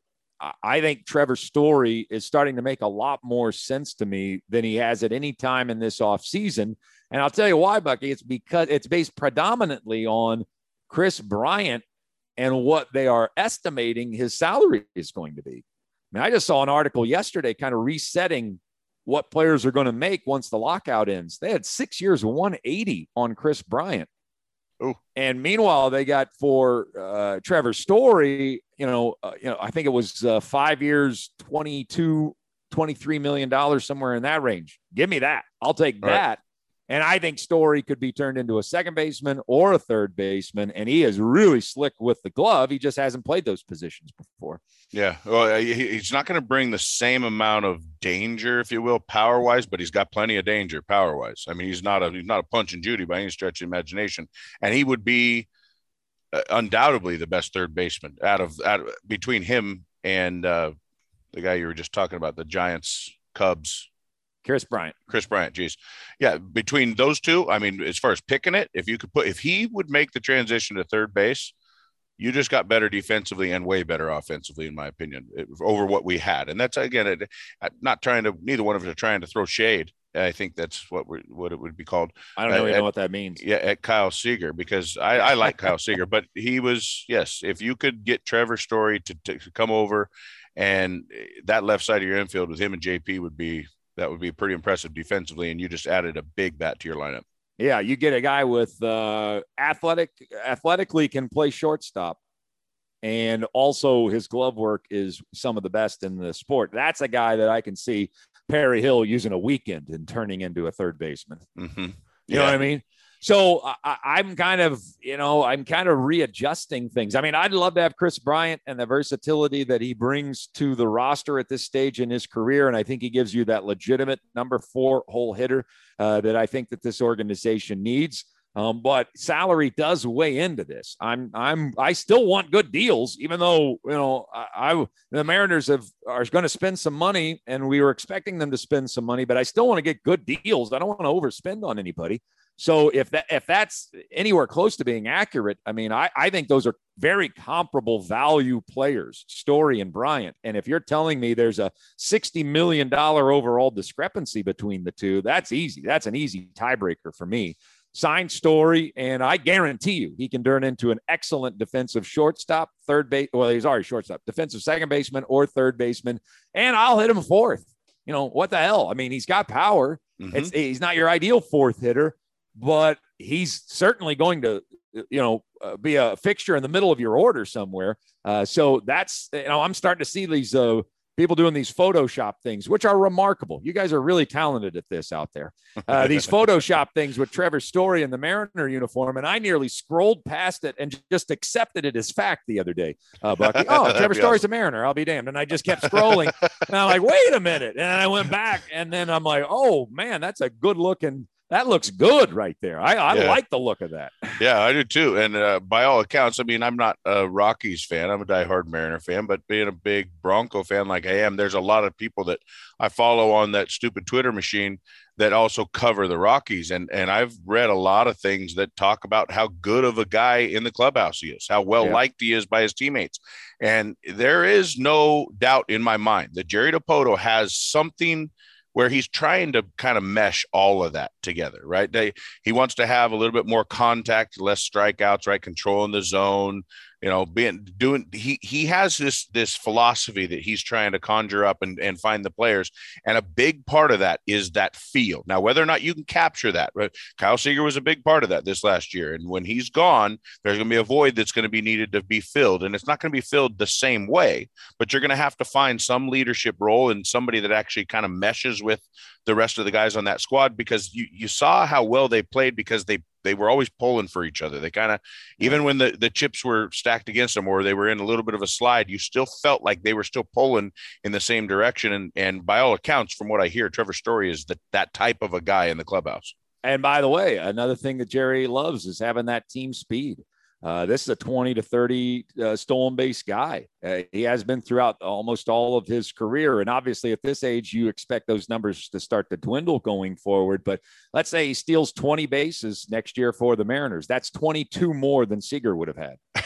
I- think Trevor's Story is starting to make a lot more sense to me than he has at any time in this offseason. And I'll tell you why, Bucky. It's because it's based predominantly on Kris Bryant and what they are estimating his salary is going to be. I mean, I just saw an article yesterday kind of resetting what players are going to make once the lockout ends. They had six years, 180 on Kris Bryant. Ooh. And meanwhile, they got for uh, Trevor Story, you know, uh, you know, I think it was uh, five years, 22 23 million dollars somewhere in that range. Give me that. I'll take Right. that. And I think Story could be turned into a second baseman or a third baseman. And he is really slick with the glove. He just hasn't played those positions before. Yeah, well, he's not going to bring the same amount of danger, if you will, power wise, but he's got plenty of danger power wise. I mean, he's not a he's not a punch and Judy by any stretch of imagination, and he would be uh, undoubtedly the best third baseman out of out of, between him and uh, the guy you were just talking about, the Giants, Cubs, Kris Bryant. Kris Bryant. Geez, yeah, between those two, I mean, as far as picking it, if you could put if he would make the transition to third base you just got better defensively and way better offensively, in my opinion, over what we had. And that's again, it, not trying to. Neither one of us are trying to throw shade. I think that's what we what it would be called. I don't Uh, really know what that means. Yeah, at Kyle Seager because I, I like Kyle Seager, but he was yes. If you could get Trevor Story to, to, to come over, and that left side of your infield with him and JP would be that would be pretty impressive defensively, and you just added a big bat to your lineup. Yeah, you get a guy with uh, athletic, athletically can play shortstop, and also his glove work is some of the best in the sport. That's a guy that I can see Perry Hill using a weekend and turning into a third baseman. Mm-hmm. You know what I mean? So I, I'm kind of, you know, I'm kind of readjusting things. I mean, I'd love to have Kris Bryant and the versatility that he brings to the roster at this stage in his career, and I think he gives you that legitimate number four hole hitter uh, that I think that this organization needs. Um, but salary does weigh into this. I'm, I'm, I still want good deals, even though you know I, I the Mariners have are going to spend some money, and we were expecting them to spend some money, but I still want to get good deals. I don't want to overspend on anybody. So if that if that's anywhere close to being accurate, I mean, I, I think those are very comparable value players, Story and Bryant. And if you're telling me there's a $60 million overall discrepancy between the two, that's easy. That's an easy tiebreaker for me. Sign Story, and I guarantee you he can turn into an excellent defensive shortstop, third base. Well, he's already shortstop, defensive second baseman or third baseman, and I'll hit him fourth. You know what the hell? I mean, he's got power. Mhm. It's he's not your ideal fourth hitter, but he's certainly going to you know uh, be a fixture in the middle of your order somewhere. Uh, so that's you know I'm starting to see these uh, people doing these Photoshop things, which are remarkable. You guys are really talented at this out there. Uh, these Photoshop things with Trevor Story in the Mariner uniform, and I nearly scrolled past it and just accepted it as fact the other day. Uh, Bucky, oh, Trevor Story's a Mariner. I'll be damned. And I just kept scrolling, and I'm like, wait a minute. And I went back, and then I'm like, oh man, that's a good looking. That looks good right there. I, I Yeah. like the look of that. Yeah, I do too. And uh, by all accounts, I mean, I'm not a Rockies fan. I'm a diehard Mariner fan, but being a big Bronco fan like I am, there's a lot of people that I follow on that stupid Twitter machine that also cover the Rockies. And and I've read a lot of things that talk about how good of a guy in the clubhouse he is, how well Yeah. liked he is by his teammates. And there is no doubt in my mind that Jerry Dipoto has something where he's trying to kind of mesh all of that together, right? They he wants to have a little bit more contact, less strikeouts, right? Controlling the zone, you know, being doing he he has this this philosophy that he's trying to conjure up and, and find the players. And a big part of that is that feel. Now, whether or not you can capture that, right? Kyle Seager was a big part of that this last year. And when he's gone, there's going to be a void that's going to be needed to be filled. And it's not going to be filled the same way, but you're going to have to find some leadership role and somebody that actually kind of meshes with the rest of the guys on that squad because you you saw how well they played because they they were always pulling for each other. They kind of even when the the chips were stacked against them or they were in a little bit of a slide, you still felt like they were still pulling in the same direction. And and by all accounts, from what I hear, Trevor Story is that that type of a guy in the clubhouse. And by the way, another thing that Jerry loves is having that team speed. Uh, this is a 20 to 30 uh, stolen base guy. Uh, he has been throughout almost all of his career. And obviously, at this age, you expect those numbers to start to dwindle going forward. But let's say he steals 20 bases next year for the Mariners. That's 22 more than Seager would have had.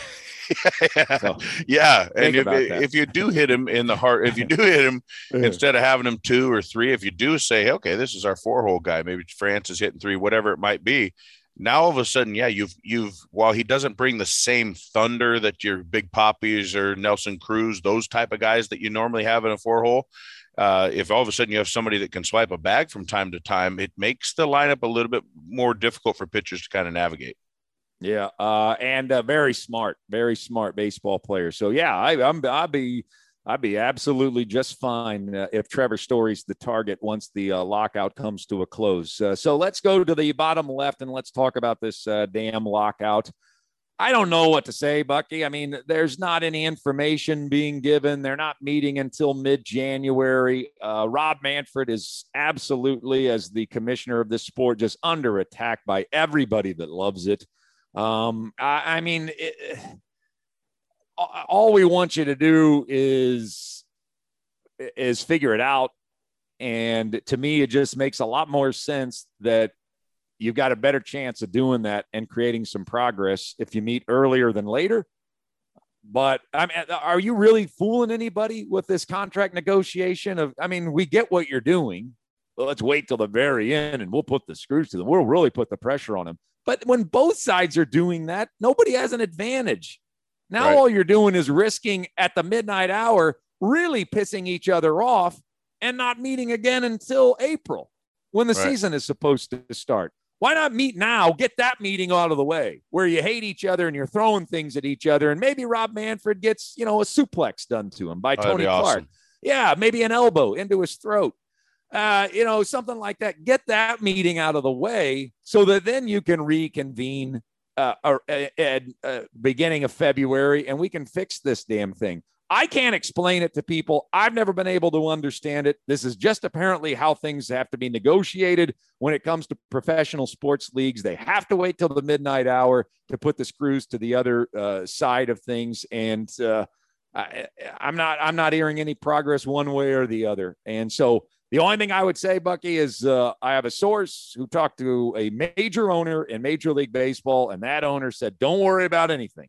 yeah, So, yeah. And if, if you do hit him in the heart, if you do hit him instead of having him two or three, if you do say, okay, this is our four hole guy, maybe France is hitting three, whatever it might be. Now all of a sudden, yeah, you've you've while he doesn't bring the same thunder that your big poppies or Nelson Cruz, those type of guys that you normally have in a four hole. Uh, if all of a sudden you have somebody that can swipe a bag from time to time, it makes the lineup a little bit more difficult for pitchers to kind of navigate. Yeah, uh, and uh, very smart, very smart baseball player. So yeah, I, I'm I'll be I'd be absolutely just fine uh, if Trevor Story's the target once the uh, lockout comes to a close. Uh, so let's go to the bottom left and let's talk about this uh, damn lockout. I don't know what to say, Bucky. I mean, there's not any information being given. They're not meeting until mid January. Uh, Rob Manfred is absolutely, as the commissioner of this sport, just under attack by everybody that loves it. Um, I, I mean, it, all we want you to do is is figure it out and to me it just makes a lot more sense that you've got a better chance of doing that and creating some progress if you meet earlier than later but I mean, are you really fooling anybody with this contract negotiation? Of, I mean, we get what you're doing. Well, let's wait till the very end, and we'll put the screws to them. We'll really put the pressure on them. But when both sides are doing that, nobody has an advantage. Now right. all you're doing is risking at the midnight hour, really pissing each other off and not meeting again until April when the right. season is supposed to start. Why not meet now? Get that meeting out of the way where you hate each other and you're throwing things at each other. And maybe Rob Manfred gets, you know, a suplex done to him by oh, Tony Clark. Awesome. Yeah, maybe an elbow into his throat. Uh, you know, something like that. Get that meeting out of the way so that then you can reconvene uh, uh, uh, beginning of February, and we can fix this damn thing. I can't explain it to people. I've never been able to understand it. This is just apparently how things have to be negotiated when it comes to professional sports leagues. They have to wait till the midnight hour to put the screws to the other uh, side of things, and uh, I, I'm not. I'm not hearing any progress one way or the other. And so the only thing I would say, Bucky, is uh, I have a source who talked to a major owner in Major League Baseball, and that owner said, "Don't worry about anything.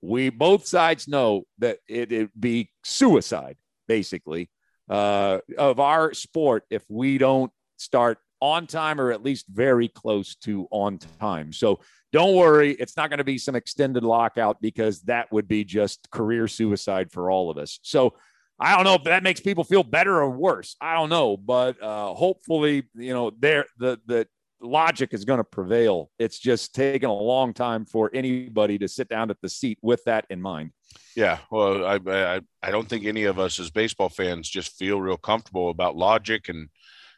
We both sides know that it would be suicide, basically, uh, of our sport if we don't start on time or at least very close to on time. So don't worry, it's not going to be some extended lockout because that would be just career suicide for all of us. So." I don't know if that makes people feel better or worse. I don't know, but uh, hopefully, you know, there the the logic is going to prevail. It's just taken a long time for anybody to sit down at the seat with that in mind. Yeah, well, I I, I don't think any of us as baseball fans just feel real comfortable about logic and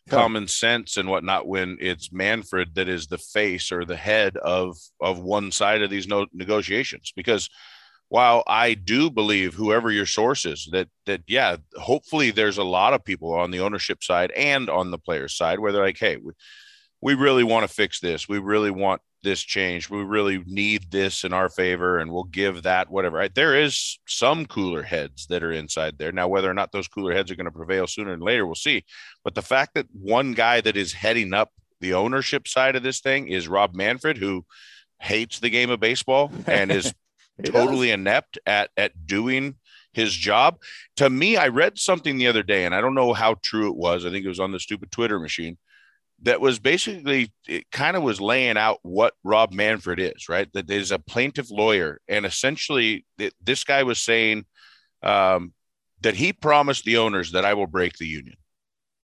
common sense and whatnot when it's Manfred that is the face or the head of of one side of these no, negotiations because while I do believe whoever your source is that that yeah, hopefully there's a lot of people on the ownership side and on the player side where they're like, hey, we, we really want to fix this. We really want this change. We really need this in our favor, and we'll give that whatever. Right? There is some cooler heads that are inside there now. Whether or not those cooler heads are going to prevail sooner than later, we'll see. But the fact that one guy that is heading up the ownership side of this thing is Rob Manfred, who hates the game of baseball and is totally does. inept at at doing his job. To me, I read something the other day, and I don't know how true it was. I think it was on the stupid Twitter machine that was basically it kind of was laying out what Rob Manfred is, right? That there's a plaintiff lawyer, and essentially this guy was saying um, that he promised the owners that I will break the union.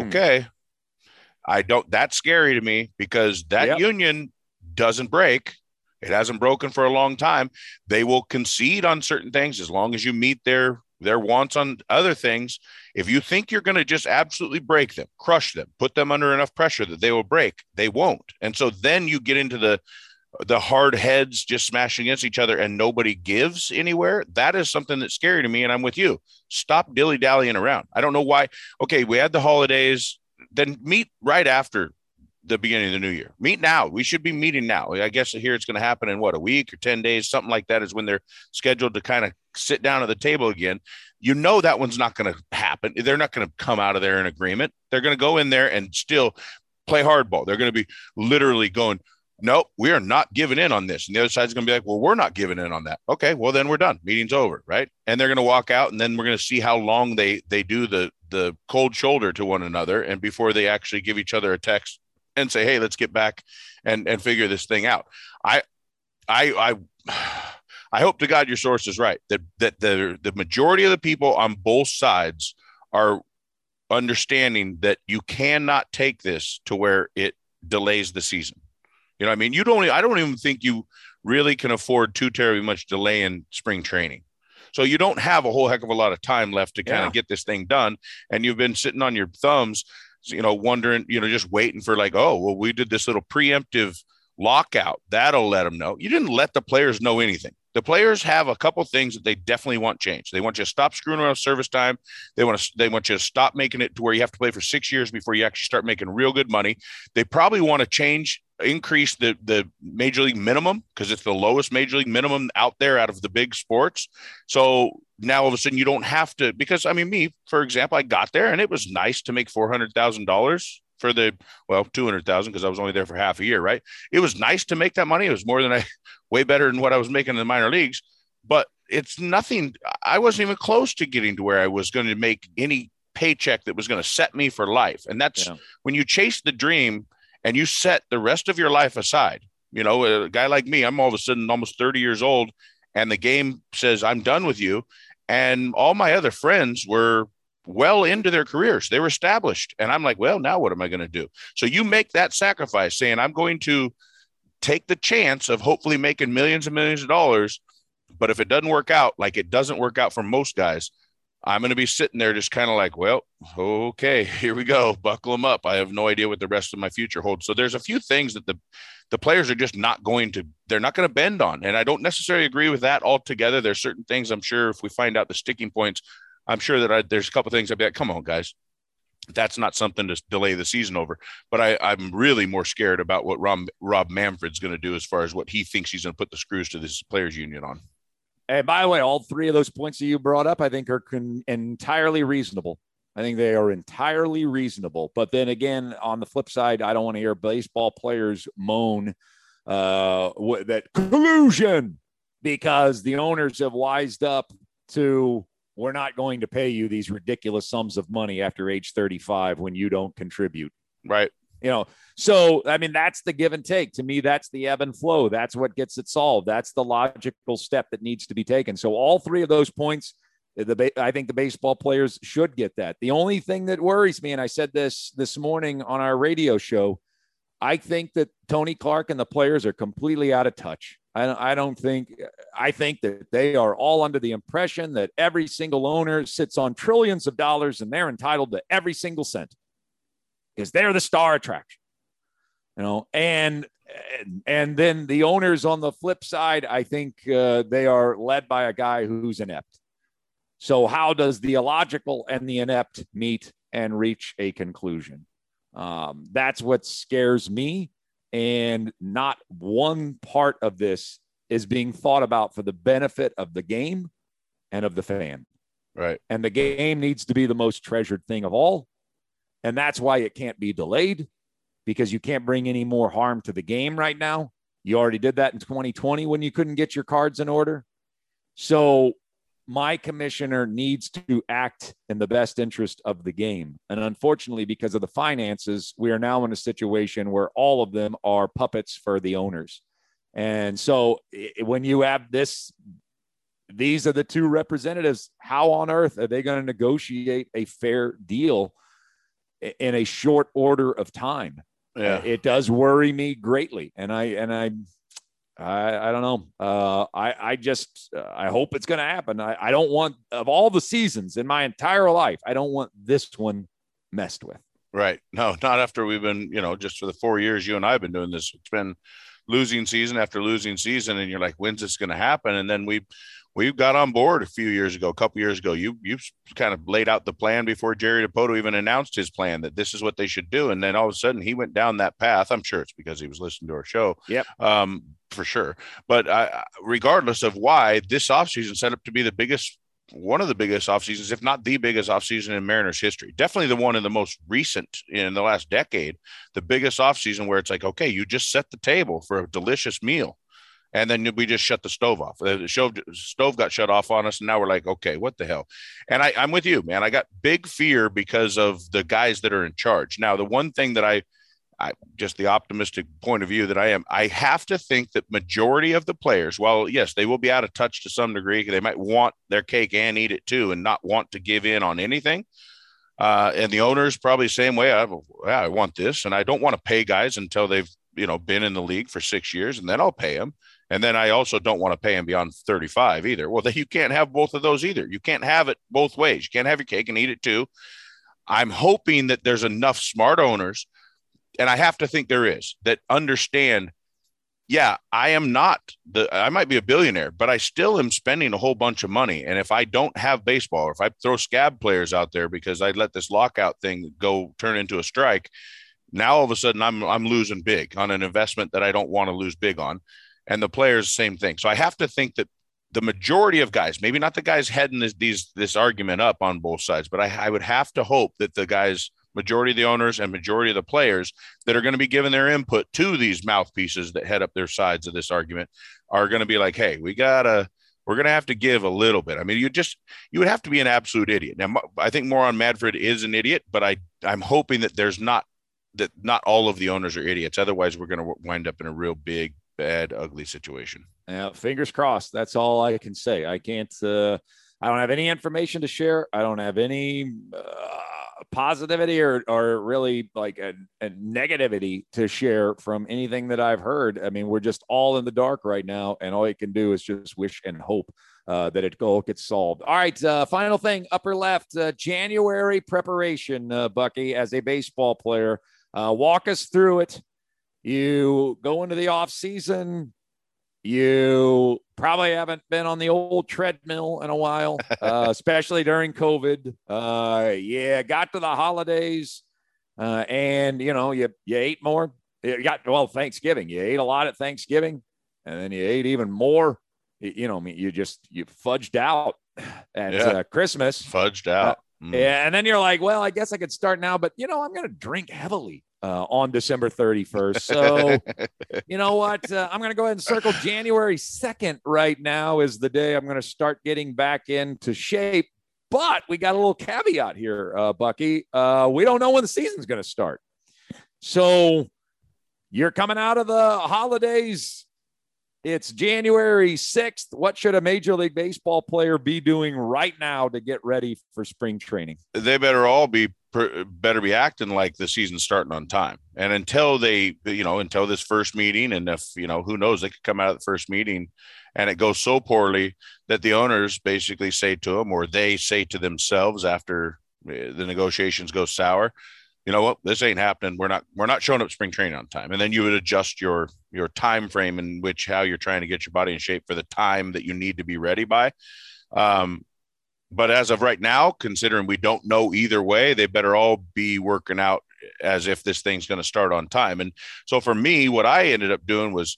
Hmm. okay i don't that's scary to me because that yep. union doesn't break it hasn't broken for a long time they will concede on certain things as long as you meet their their wants on other things if you think you're going to just absolutely break them crush them put them under enough pressure that they will break they won't and so then you get into the the hard heads just smashing against each other and nobody gives anywhere. That is something that's scary to me. And I'm with you. Stop dilly dallying around. I don't know why. Okay, we had the holidays, then meet right after the beginning of the new year. Meet now. We should be meeting now. I guess here it's going to happen in what a week or 10 days, something like that is when they're scheduled to kind of sit down at the table again. You know that one's not going to happen. They're not going to come out of there in agreement. They're going to go in there and still play hardball. They're going to be literally going, no, we are not giving in on this. And the other side's going to be like, well, we're not giving in on that. Okay, well then we're done. Meeting's over, right? And they're going to walk out, and then we're going to see how long they they do the the cold shoulder to one another, and before they actually give each other a text and say, hey, let's get back and and figure this thing out. I I I. I hope to God your source is right. That that the the majority of the people on both sides are understanding that you cannot take this to where it delays the season. You know, I mean, you don't. I don't even think you really can afford too terribly much delay in spring training. So you don't have a whole heck of a lot of time left to kind Yeah. of get this thing done, and you've been sitting on your thumbs, you know, wondering, you know, just waiting for like, oh, well, we did this little preemptive lockout. That'll let them know. You didn't let the players know anything. The players have a couple things that they definitely want changed. They want you to stop screwing around service time. They want to they want you to stop making it to where you have to play for six years before you actually start making real good money. They probably want to change increase the the major league minimum because it's the lowest major league minimum out there out of the big sports. So now all of a sudden you don't have to because I mean me for example I got there and it was nice to make four hundred thousand dollars for the well two hundred thousand because I was only there for half a year right. It was nice to make that money. It was more than I way better than what I was making in the minor leagues, but it's nothing. I wasn't even close to getting to where I was going to make any paycheck that was going to set me for life. And that's Yeah. when you chase the dream and you set the rest of your life aside. You know, a guy like me, I'm all of a sudden almost 30 years old, and the game says, I'm done with you. And all my other friends were well into their careers, they were established. And I'm like, well, now what am I going to do? So you make that sacrifice saying, I'm going to take the chance of hopefully making millions and millions of dollars. But if it doesn't work out, like it doesn't work out for most guys, I'm going to be sitting there just kind of like, well, okay, here we go. Buckle them up. I have no idea what the rest of my future holds. So there's a few things that the the players are just not going to they're not going to bend on. And I don't necessarily agree with that altogether. There's certain things I'm sure if we find out the sticking points, I'm sure that I, there's a couple things I'd be like, come on, guys. That's not something to delay the season over. But I, I'm really more scared about what Rob, Rob Manfred's going to do as far as what he thinks he's going to put the screws to this players union on. And by the way, all three of those points that you brought up, I think are con- entirely reasonable. I think they are entirely reasonable. But then again, on the flip side, I don't want to hear baseball players moan uh, that collusion because the owners have wised up to we're not going to pay you these ridiculous sums of money after age 35 when you don't contribute. Right. You know, so I mean, that's the give and take. To me, that's the ebb and flow. That's what gets it solved. That's the logical step that needs to be taken. So all three of those points, eh, the I think the baseball players should get that. The only thing that worries me, and I said this this morning on our radio show, I think that Tony Clark and the players are completely out of touch. I don't, I don't think, I think that they are all under the impression that every single owner sits on trillions of dollars and they're entitled to every single cent because they're the star attraction, you know, and, and, then the owners on the flip side, I think uh, they are led by a guy who's inept. So, how does the illogical and the inept meet and reach a conclusion? Um, that's what scares me. And not one part of this is being thought about for the benefit of the game and of the fan. Right. And the game needs to be the most treasured thing of all. And that's why it can't be delayed because you can't bring any more harm to the game right now. You already did that in 2020 when you couldn't get your cards in order. So my commissioner needs to act in the best interest of the game. And unfortunately, because of the finances, we are now in a situation where all of them are puppets for the owners. And so when you have this, these are the two representatives. How on earth are they going to negotiate a fair deal in a short order of time? Yeah. It does worry me greatly. And I, and I, I, I don't know. Uh, I, I just, uh, I hope it's going to happen. I, I don't want, of all the seasons in my entire life, I don't want this one messed with. Right. No, not after we've been, you know, just for the four years you and I have been doing this. It's been losing season after losing season, and you're like, when's this going to happen? And then we we got on board a few years ago, a couple years ago. You you kind of laid out the plan before Jerry Dipoto even announced his plan that this is what they should do, and then all of a sudden he went down that path. I'm sure it's because he was listening to our show. Yep. Um, for sure. But I, regardless of why, this offseason set up to be the biggest one of the biggest off seasons, if not the biggest off season in Mariners history. Definitely the one in the most recent in the last decade, the biggest off season where it's like, okay, you just set the table for a delicious meal. And then we just shut the stove off. The stove got shut off on us. And now we're like, okay, what the hell? And I, I'm with you, man. I got big fear because of the guys that are in charge. Now, the one thing that I, I just the optimistic point of view that I am, I have to think that majority of the players, while yes, they will be out of touch to some degree, they might want their cake and eat it too, and not want to give in on anything. Uh, and the owners probably same way. I, yeah, I want this, and I don't want to pay guys until they've you know been in the league for six years, and then I'll pay them. And then I also don't want to pay them beyond 35 either. Well, you can't have both of those either. You can't have it both ways. You can't have your cake and eat it too. I'm hoping that there's enough smart owners and I have to think there is that understand. Yeah, I am not the. I might be a billionaire, but I still am spending a whole bunch of money. And if I don't have baseball, or if I throw scab players out there because I let this lockout thing go turn into a strike, now all of a sudden I'm I'm losing big on an investment that I don't want to lose big on. And the players, same thing. So I have to think that the majority of guys, maybe not the guys heading this these this argument up on both sides, but I, I would have to hope that the guys majority of the owners and majority of the players that are going to be giving their input to these mouthpieces that head up their sides of this argument are going to be like, hey, we gotta we're going to have to give a little bit. I mean, you just you would have to be an absolute idiot. Now, I think Moron Madford is an idiot, but I I'm hoping that there's not that not all of the owners are idiots. Otherwise, we're going to wind up in a real big, bad, ugly situation. Yeah, fingers crossed. That's all I can say. I can't. Uh, I don't have any information to share. I don't have any. Uh, positivity or, or really like a, a, negativity to share from anything that I've heard. I mean, we're just all in the dark right now, and all you can do is just wish and hope uh, that it all gets solved. All right, uh, final thing, upper left, uh, January preparation, uh, Bucky, as a baseball player. Uh, walk us through it. You go into the off season you probably haven't been on the old treadmill in a while, uh, especially during COVID. Uh, yeah, got to the holidays, uh, and you know you you ate more. You got well Thanksgiving. You ate a lot at Thanksgiving, and then you ate even more. You, you know, you just you fudged out at yeah. Uh, Christmas. Fudged out. Mm. Yeah, and then you're like, well, I guess I could start now, but you know, I'm going to drink heavily uh, on December 31st. So, you know what? Uh, I'm going to go ahead and circle January 2nd right now is the day I'm going to start getting back into shape. But we got a little caveat here, uh, Bucky. Uh, we don't know when the season's going to start. So, you're coming out of the holidays. It's January 6th. What should a Major League Baseball player be doing right now to get ready for spring training? They better all be better be acting like the season's starting on time. And until they, you know, until this first meeting, and if you know, who knows, they could come out of the first meeting and it goes so poorly that the owners basically say to them, or they say to themselves after eh, the negotiations go sour, you know what, this ain't happening. We're not, we're not showing up spring training on time. And then you would adjust your your time frame in which how you're trying to get your body in shape for the time that you need to be ready by. Um, but as of right now, considering we don't know either way, they better all be working out as if this thing's going to start on time. And so for me, what I ended up doing was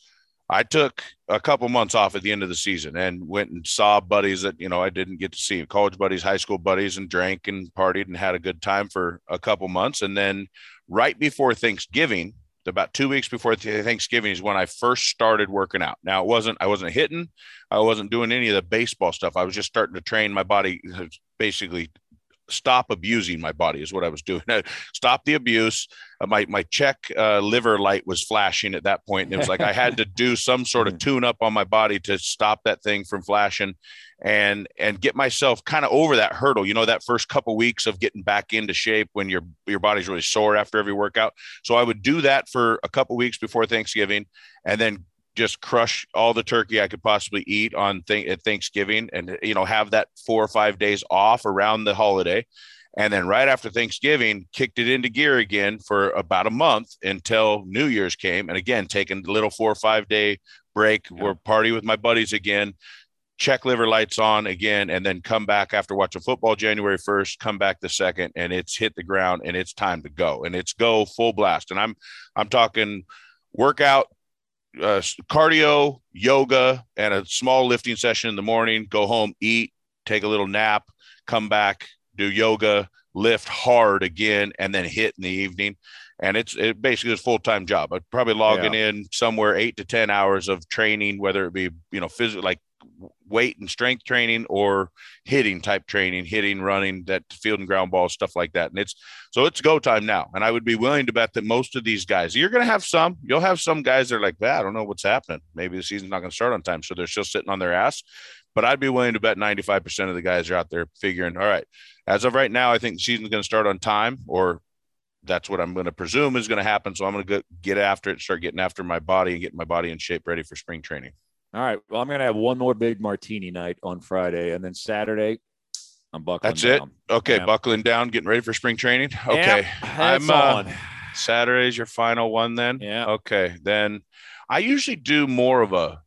I took a couple months off at the end of the season and went and saw buddies that, you know, I didn't get to see college buddies, high school buddies, and drank and partied and had a good time for a couple months. And then right before Thanksgiving, about two weeks before Thanksgiving is when I first started working out. Now it wasn't I wasn't hitting, I wasn't doing any of the baseball stuff. I was just starting to train my body, uh, basically stop abusing my body is what I was doing. stop the abuse. Uh, my my check uh, liver light was flashing at that point, and it was like I had to do some sort of tune up on my body to stop that thing from flashing, and and get myself kind of over that hurdle. You know, that first couple weeks of getting back into shape when your your body's really sore after every workout. So I would do that for a couple weeks before Thanksgiving, and then just crush all the turkey I could possibly eat on th- at Thanksgiving and you know have that four or five days off around the holiday And then right after Thanksgiving, kicked it into gear again for about a month until New Year's came. And again, taking a little four or five day break, yeah. we're party with my buddies again, check liver lights on again, and then come back after watching football January 1st, come back the second, and it's hit the ground and it's time to go. And it's go full blast. And I'm I'm talking workout, uh, cardio, yoga, and a small lifting session in the morning, go home, eat, take a little nap, come back, do yoga, lift hard again, and then hit in the evening. And it's it basically a full time job. I'm probably logging yeah. in somewhere eight to ten hours of training, whether it be you know physical like weight and strength training or hitting type training, hitting, running, that field and ground ball stuff like that. And it's so it's go time now. And I would be willing to bet that most of these guys, you're going to have some, you'll have some guys that are like, I don't know what's happening. Maybe the season's not going to start on time, so they're still sitting on their ass. But I'd be willing to bet 95% of the guys are out there figuring, all right, as of right now, I think the season's going to start on time, or that's what I'm going to presume is going to happen. So I'm going to get after it, start getting after my body and getting my body in shape, ready for spring training. All right. Well, I'm going to have one more big martini night on Friday, and then Saturday, I'm buckling. That's down. it. Okay, yeah. buckling down, getting ready for spring training. Okay, yeah, I'm uh, on. Saturday's your final one, then. Yeah. Okay, then I usually do more of a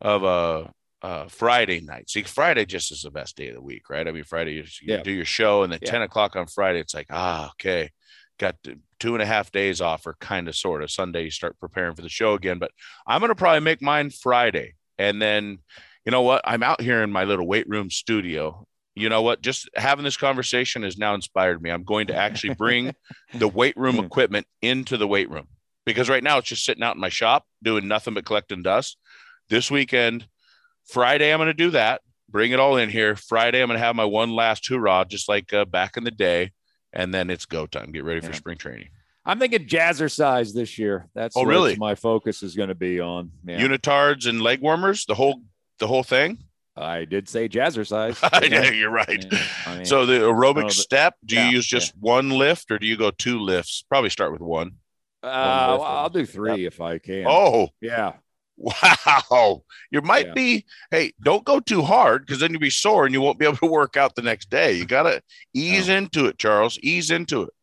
of a uh, Friday night. See, Friday just is the best day of the week, right? I mean, Friday you, you yeah. do your show, and then ten o'clock on Friday, it's like, ah, okay, got two and a half days off, or kind of, sort of. Sunday you start preparing for the show again, but I'm gonna probably make mine Friday, and then, you know what? I'm out here in my little weight room studio. You know what? Just having this conversation has now inspired me. I'm going to actually bring the weight room hmm. equipment into the weight room because right now it's just sitting out in my shop doing nothing but collecting dust. This weekend Friday, I'm going to do that. Bring it all in here. Friday, I'm going to have my one last hoorah, just like uh, back in the day, and then it's go time. Get ready for yeah. spring training. I'm thinking jazzercise this year. That's oh really my focus is going to be on yeah. unitards and leg warmers. The whole the whole thing. I did say jazzercise. yeah, you're right. Yeah, I mean, so the aerobic step. Do you use just one lift or do you go two lifts? Probably start with one. Uh, well, I'll do three if I can. Oh, yeah. Wow. You might be, hey, don't go too hard because then you'll be sore and you won't be able to work out the next day. You got to ease no. into it, Charles. Ease into it.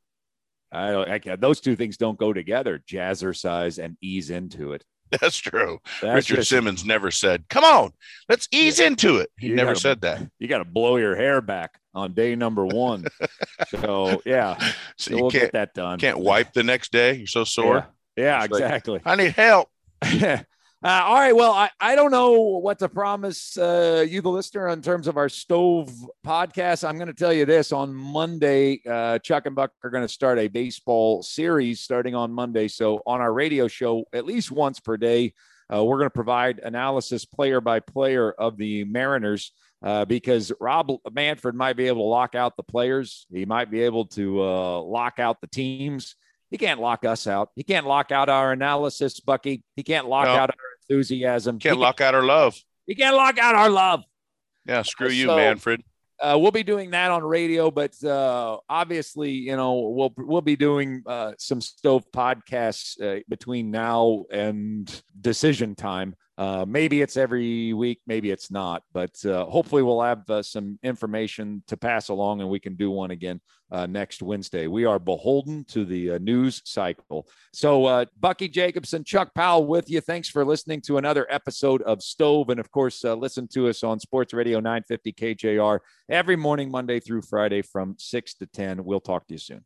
I, I can't. Those two things don't go together jazzercise and ease into it. That's true. That's Richard just, Simmons never said, "Come on, let's ease yeah. into it." He you never gotta, said that. You got to blow your hair back on day number one. so yeah, so, so you we'll can't, get that done. Can't wipe the next day. You're so sore. Yeah, yeah exactly. Like, I need help. Uh, all right. Well, I, I don't know what to promise uh, you, the listener, in terms of our stove podcast. I'm going to tell you this on Monday, uh, Chuck and Buck are going to start a baseball series starting on Monday. So, on our radio show, at least once per day, uh, we're going to provide analysis player by player of the Mariners. Uh, because Rob Manfred might be able to lock out the players. He might be able to uh, lock out the teams. He can't lock us out. He can't lock out our analysis, Bucky. He can't lock no. out our enthusiasm. Can't he lock out our love. You can't lock out our love. Yeah, screw you, so, Manfred. Uh, we'll be doing that on radio, but uh, obviously, you know, we'll we'll be doing uh, some stove podcasts uh, between now and decision time. Uh, maybe it's every week, maybe it's not, but uh, hopefully we'll have uh, some information to pass along and we can do one again uh, next Wednesday. We are beholden to the uh, news cycle. So, Bucky Jacobsen, Chuck Powell with you. Thanks for listening to another episode of Stove. And of course, listen to us on Sports Radio 950 KJR every morning, Monday through Friday from 6 to 10. We'll talk to you soon.